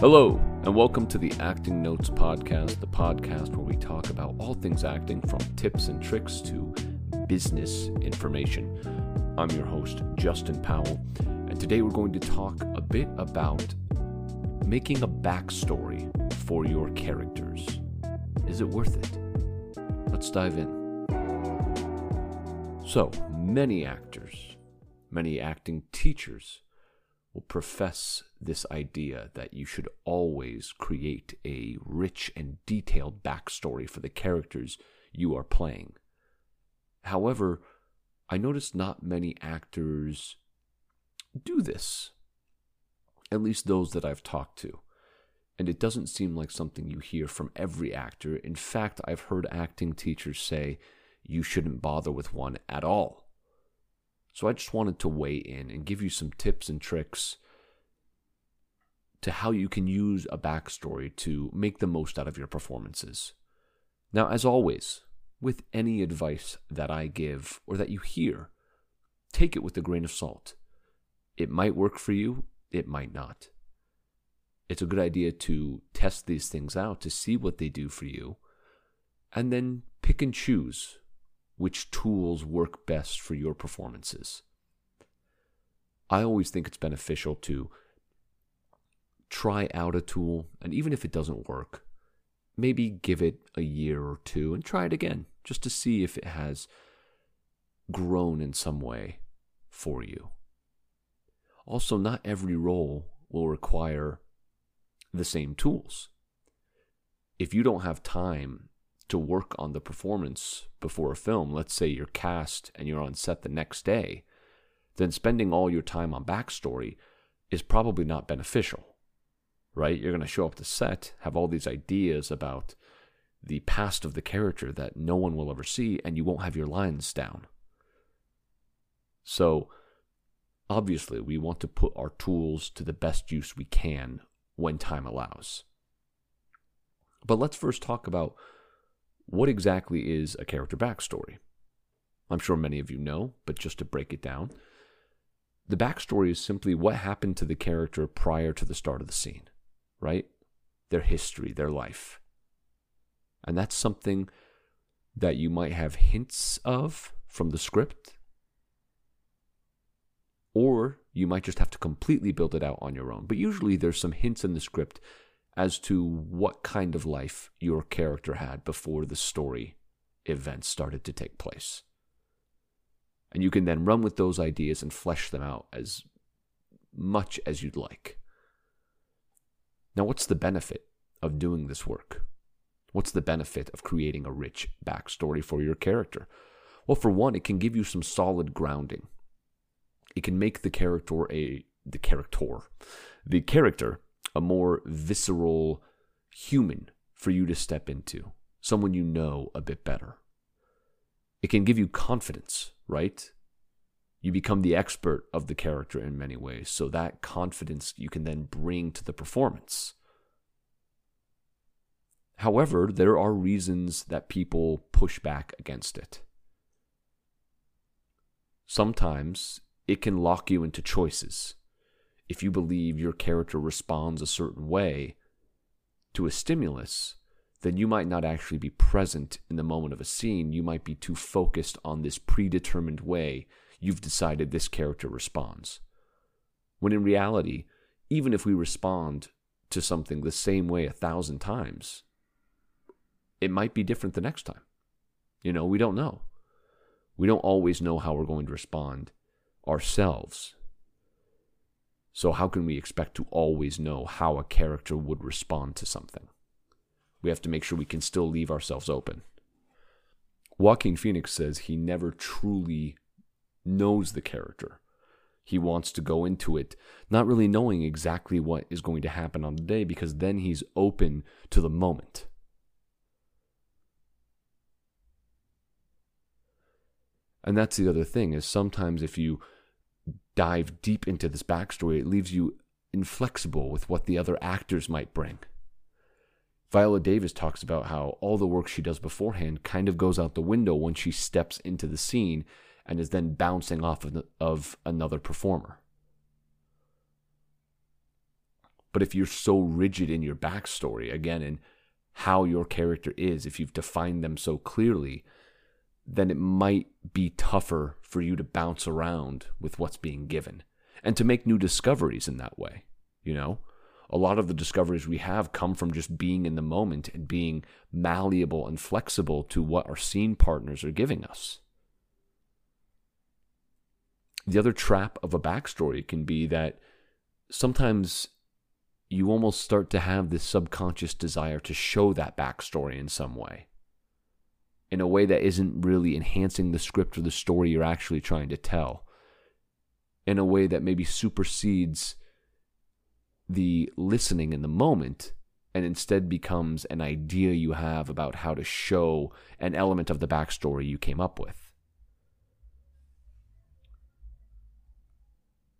Hello, and welcome to the Acting Notes Podcast, the podcast where we talk about all things acting from tips and tricks to business information. I'm your host, Justin Powell, and today we're going to talk a bit about making a backstory for your characters. Is it worth it? Let's dive in. So, many actors, many acting teachers, will profess this idea that you should always create a rich and detailed backstory for the characters you are playing. However, I notice not many actors do this, at least those that I've talked to. And it doesn't seem like something you hear from every actor. In fact, I've heard acting teachers say you shouldn't bother with one at all. So I just wanted to weigh in and give you some tips and tricks to how you can use a backstory to make the most out of your performances. Now, as always, with any advice that I give or that you hear, take it with a grain of salt. It might work for you, it might not. It's a good idea to test these things out to see what they do for you, and then pick and choose which tools work best for your performances. I always think it's beneficial to try out a tool, and even if it doesn't work, maybe give it a year or two and try it again just to see if it has grown in some way for you. Also, not every role will require the same tools. If you don't have time to work on the performance before a film, let's say you're cast and you're on set the next day, then spending all your time on backstory is probably not beneficial, right? You're going to show up to set, have all these ideas about the past of the character that no one will ever see, and you won't have your lines down. So, obviously, we want to put our tools to the best use we can when time allows. But let's first talk about what exactly is a character backstory? I'm sure many of you know, but just to break it down, the backstory is simply what happened to the character prior to the start of the scene, right? Their history, their life. And that's something that you might have hints of from the script, or you might just have to completely build it out on your own. But usually there's some hints in the script as to what kind of life your character had before the story events started to take place. And you can then run with those ideas and flesh them out as much as you'd like. Now, what's the benefit of doing this work? What's the benefit of creating a rich backstory for your character? Well, for one, it can give you some solid grounding. It can make the character a the character, the character a more visceral human for you to step into, someone you know a bit better. It can give you confidence, right? You become the expert of the character in many ways, so that confidence you can then bring to the performance. However, there are reasons that people push back against it. Sometimes it can lock you into choices if you believe your character responds a certain way to a stimulus, then you might not actually be present in the moment of a scene. You might be too focused on this predetermined way you've decided this character responds. When in reality, even if we respond to something the same way a thousand times, it might be different the next time. You know, we don't know. We don't always know how we're going to respond ourselves so, how can we expect to always know how a character would respond to something? We have to make sure we can still leave ourselves open. Joaquin Phoenix says he never truly knows the character. He wants to go into it not really knowing exactly what is going to happen on the day because then he's open to the moment. And that's the other thing is sometimes if you dive deep into this backstory, it leaves you inflexible with what the other actors might bring. Viola Davis talks about how all the work she does beforehand kind of goes out the window when she steps into the scene and is then bouncing off of, the, of another performer. But if you're so rigid in your backstory, again, in how your character is, if you've defined them so clearly, then it might be tougher for you to bounce around with what's being given and to make new discoveries in that way. You know, a lot of the discoveries we have come from just being in the moment and being malleable and flexible to what our scene partners are giving us. The other trap of a backstory can be that sometimes you almost start to have this subconscious desire to show that backstory in some way in a way that isn't really enhancing the script or the story you're actually trying to tell, in a way that maybe supersedes the listening in the moment and instead becomes an idea you have about how to show an element of the backstory you came up with.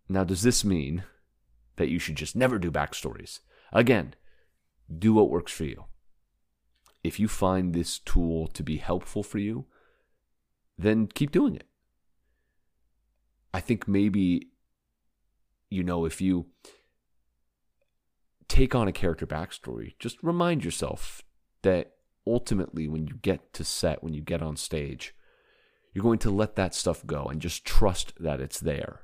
Now, does this mean that you should just never do backstories? Again, do what works for you if you find this tool to be helpful for you, then keep doing it. I think maybe, you know, if you take on a character backstory, just remind yourself that ultimately, when you get to set, when you get on stage, you're going to let that stuff go and just trust that it's there.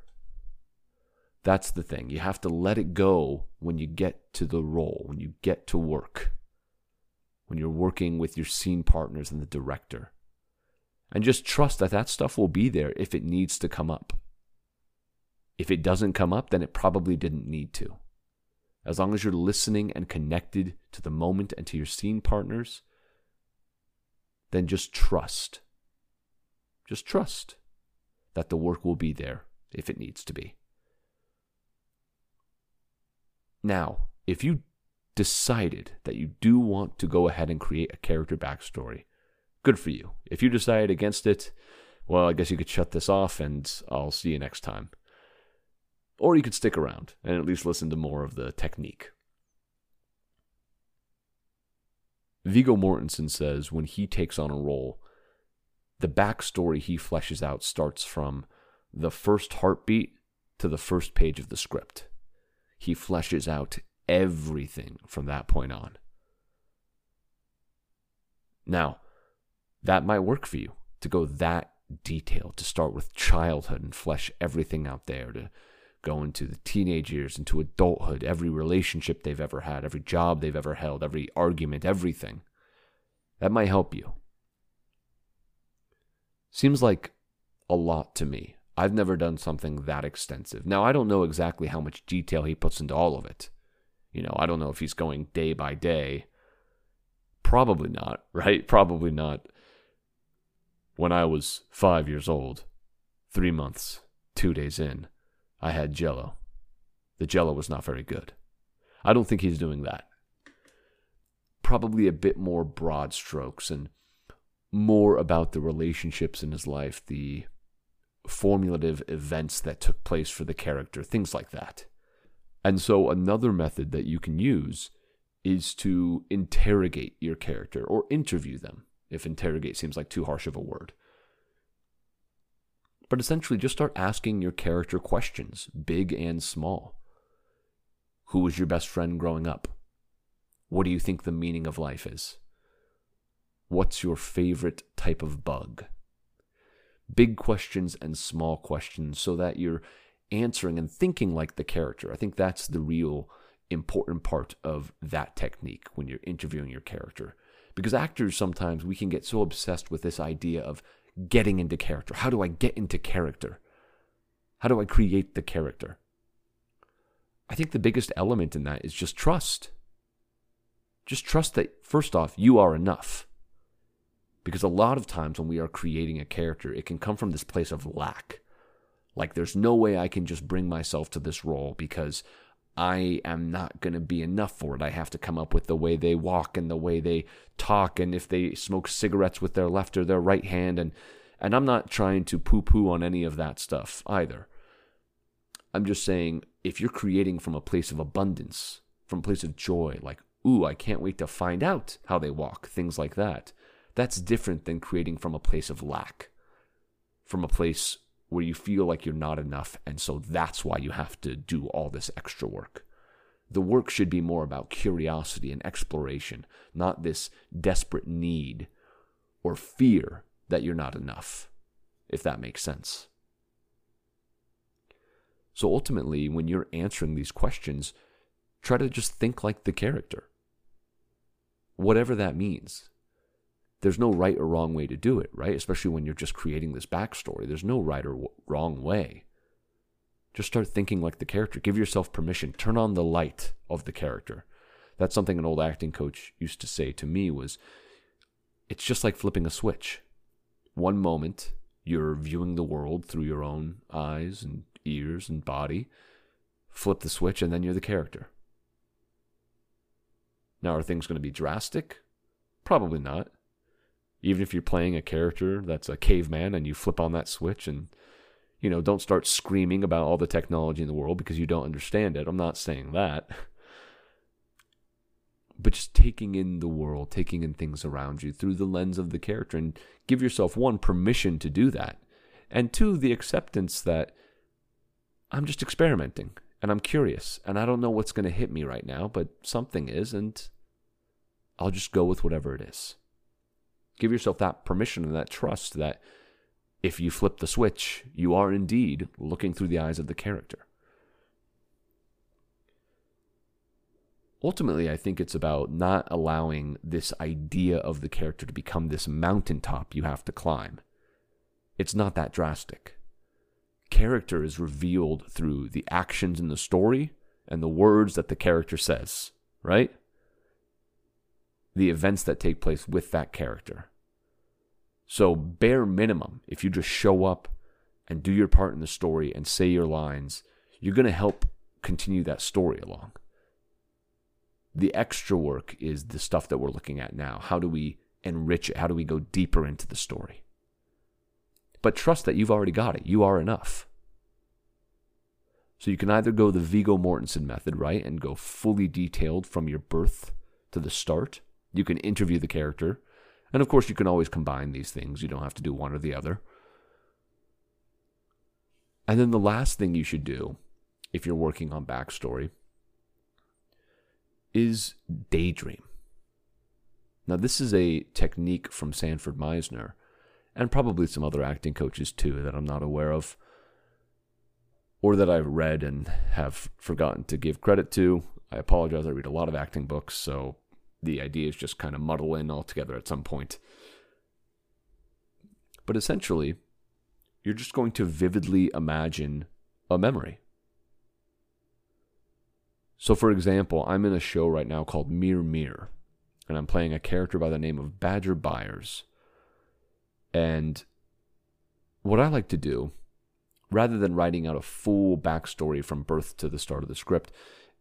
That's the thing. You have to let it go when you get to the role, when you get to work when you're working with your scene partners and the director. And just trust that that stuff will be there if it needs to come up. If it doesn't come up, then it probably didn't need to. As long as you're listening and connected to the moment and to your scene partners, then just trust. Just trust that the work will be there if it needs to be. Now, if you decided that you do want to go ahead and create a character backstory, good for you. If you decide against it, well, I guess you could shut this off and I'll see you next time. Or you could stick around and at least listen to more of the technique. Viggo Mortensen says when he takes on a role, the backstory he fleshes out starts from the first heartbeat to the first page of the script. He fleshes out everything from that point on. Now, that might work for you to go that detailed, to start with childhood and flesh everything out there, to go into the teenage years, into adulthood, every relationship they've ever had, every job they've ever held, every argument, everything. That might help you. Seems like a lot to me. I've never done something that extensive. Now, I don't know exactly how much detail he puts into all of it. You know, I don't know if he's going day by day. Probably not, right? Probably not. When I was five years old, three months, two days in, I had jello. The jello was not very good. I don't think he's doing that. Probably a bit more broad strokes and more about the relationships in his life, the formulative events that took place for the character, things like that. And so, another method that you can use is to interrogate your character or interview them, if interrogate seems like too harsh of a word. But essentially, just start asking your character questions, big and small. Who was your best friend growing up? What do you think the meaning of life is? What's your favorite type of bug? Big questions and small questions so that you're answering and thinking like the character. I think that's the real important part of that technique when you're interviewing your character. Because actors sometimes we can get so obsessed with this idea of getting into character. How do I get into character? How do I create the character? I think the biggest element in that is just trust. Just trust that, first off, you are enough. Because a lot of times when we are creating a character, it can come from this place of lack. Like, there's no way I can just bring myself to this role because I am not going to be enough for it. I have to come up with the way they walk and the way they talk and if they smoke cigarettes with their left or their right hand and and I'm not trying to poo-poo on any of that stuff either. I'm just saying if you're creating from a place of abundance, from a place of joy, like, ooh, I can't wait to find out how they walk, things like that. That's different than creating from a place of lack, from a place where you feel like you're not enough. And so that's why you have to do all this extra work. The work should be more about curiosity and exploration, not this desperate need or fear that you're not enough, if that makes sense. So ultimately, when you're answering these questions, try to just think like the character. Whatever that means. There's no right or wrong way to do it, right? Especially when you're just creating this backstory. There's no right or wrong way. Just start thinking like the character. Give yourself permission. Turn on the light of the character. That's something an old acting coach used to say to me was it's just like flipping a switch. One moment you're viewing the world through your own eyes and ears and body. Flip the switch and then you're the character. Now, are things going to be drastic? Probably not. Even if you're playing a character that's a caveman and you flip on that switch and, you know, don't start screaming about all the technology in the world because you don't understand it. I'm not saying that. But just taking in the world, taking in things around you through the lens of the character and give yourself one, permission to do that. And two, the acceptance that I'm just experimenting and I'm curious and I don't know what's going to hit me right now, but something is, and I'll just go with whatever it is. Give yourself that permission and that trust that if you flip the switch, you are indeed looking through the eyes of the character. Ultimately, I think it's about not allowing this idea of the character to become this mountaintop you have to climb. It's not that drastic character is revealed through the actions in the story and the words that the character says, right? The events that take place with that character. So, bare minimum, if you just show up and do your part in the story and say your lines, you're going to help continue that story along. The extra work is the stuff that we're looking at now. How do we enrich it? How do we go deeper into the story? But trust that you've already got it. You are enough. So you can either go the Viggo Mortensen method, right, and go fully detailed from your birth to the start. You can interview the character. And of course, you can always combine these things. You don't have to do one or the other. And then the last thing you should do, if you're working on backstory, is daydream. Now, this is a technique from Sanford Meisner and probably some other acting coaches too that I'm not aware of or that I've read and have forgotten to give credit to. I apologize. I read a lot of acting books, so the ideas just kind of muddle in all together at some point. But essentially, you're just going to vividly imagine a memory. So, for example, I'm in a show right now called Mere Mere, and I'm playing a character by the name of Badger Byers. And what I like to do, rather than writing out a full backstory from birth to the start of the script,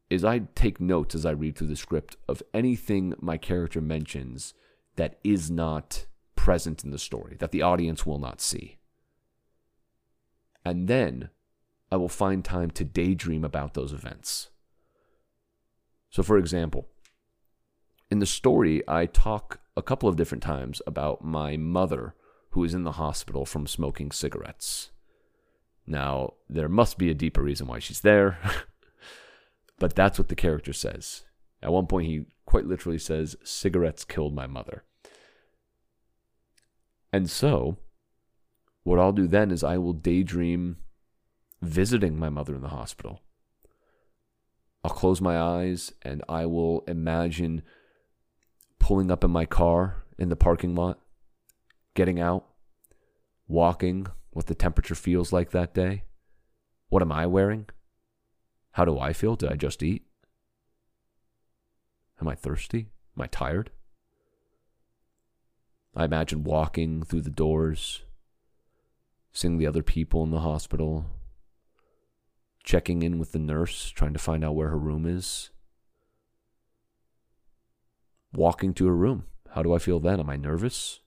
is I take notes as I read through the script of anything my character mentions that is not present in the story, that the audience will not see. And then I will find time to daydream about those events. So, for example, in the story, I talk a couple of different times about my mother who is in the hospital from smoking cigarettes. Now, there must be a deeper reason why she's there, but that's what the character says. At one point, he quite literally says, Cigarettes killed my mother. And so, what I'll do then is I will daydream visiting my mother in the hospital. I'll close my eyes and I will imagine pulling up in my car in the parking lot getting out, walking, what the temperature feels like that day. What am I wearing? How do I feel? Did I just eat? Am I thirsty? Am I tired? I imagine walking through the doors, seeing the other people in the hospital, checking in with the nurse, trying to find out where her room is. Walking to her room. How do I feel then? Am I nervous?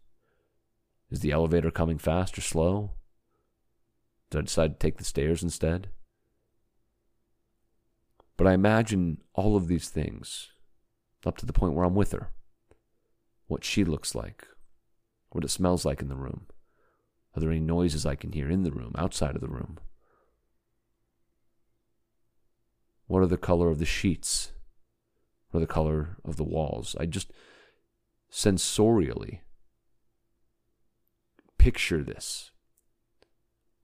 Is the elevator coming fast or slow? Did I decide to take the stairs instead? But I imagine all of these things up to the point where I'm with her. What she looks like, what it smells like in the room. Are there any noises I can hear in the room, outside of the room? What are the color of the sheets? What are the color of the walls? I just sensorially picture this,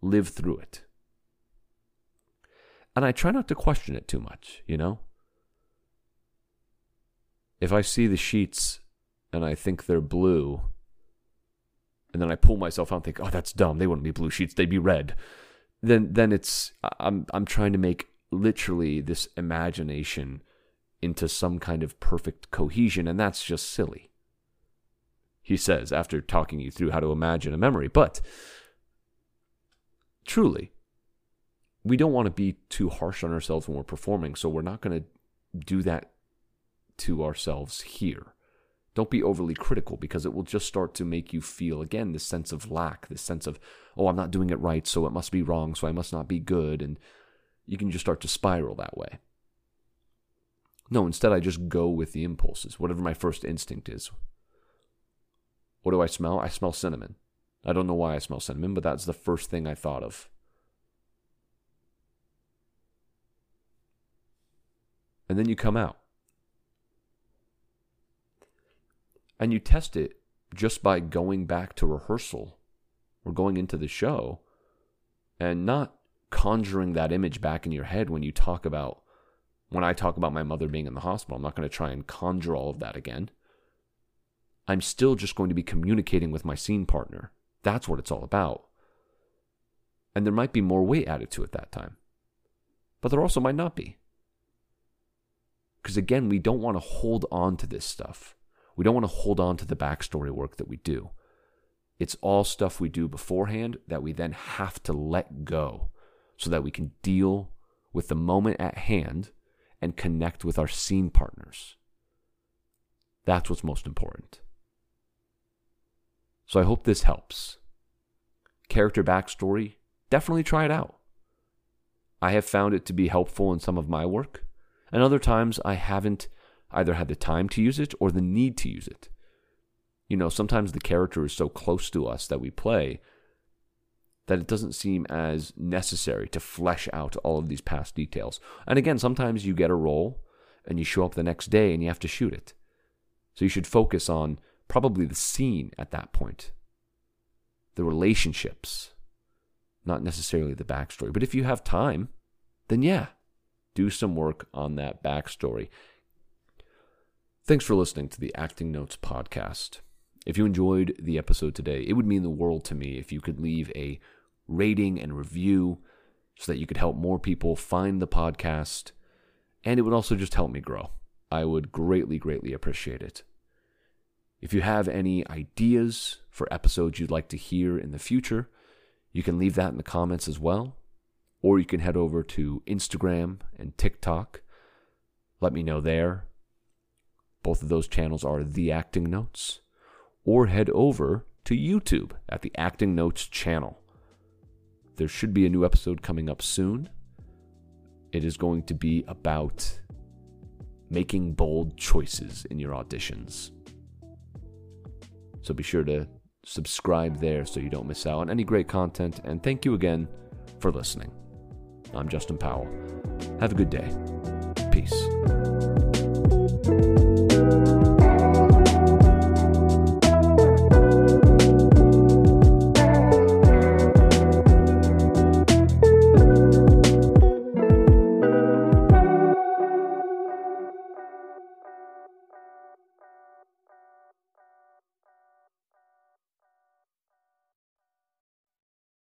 live through it. And I try not to question it too much, you know? If I see the sheets and I think they're blue, and then I pull myself out and think, oh, that's dumb. They wouldn't be blue sheets, they'd be red. Then then it's I'm I'm trying to make literally this imagination into some kind of perfect cohesion, and that's just silly. He says after talking you through how to imagine a memory. But truly, we don't want to be too harsh on ourselves when we're performing, so we're not going to do that to ourselves here. Don't be overly critical because it will just start to make you feel, again, this sense of lack, this sense of, oh, I'm not doing it right, so it must be wrong, so I must not be good. And you can just start to spiral that way. No, instead, I just go with the impulses, whatever my first instinct is. What do I smell? I smell cinnamon. I don't know why I smell cinnamon, but that's the first thing I thought of. And then you come out. And you test it just by going back to rehearsal or going into the show and not conjuring that image back in your head when you talk about when I talk about my mother being in the hospital. I'm not going to try and conjure all of that again. I'm still just going to be communicating with my scene partner. That's what it's all about. And there might be more weight added to it that time. But there also might not be. Because again, we don't want to hold on to this stuff. We don't want to hold on to the backstory work that we do. It's all stuff we do beforehand that we then have to let go so that we can deal with the moment at hand and connect with our scene partners. That's what's most important. So I hope this helps. Character backstory, definitely try it out. I have found it to be helpful in some of my work, and other times I haven't either had the time to use it or the need to use it. You know, sometimes the character is so close to us that we play that it doesn't seem as necessary to flesh out all of these past details. And again, sometimes you get a role and you show up the next day and you have to shoot it. So you should focus on probably the scene at that point, the relationships, not necessarily the backstory. But if you have time, then yeah, do some work on that backstory. Thanks for listening to the Acting Notes podcast. If you enjoyed the episode today, it would mean the world to me if you could leave a rating and review so that you could help more people find the podcast. And it would also just help me grow. I would greatly, greatly appreciate it. If you have any ideas for episodes you'd like to hear in the future, you can leave that in the comments as well. Or you can head over to Instagram and TikTok. Let me know there. Both of those channels are The Acting Notes. Or head over to YouTube at the Acting Notes channel. There should be a new episode coming up soon. It is going to be about making bold choices in your auditions. So be sure to subscribe there so you don't miss out on any great content. And thank you again for listening. I'm Justin Powell. Have a good day. Peace.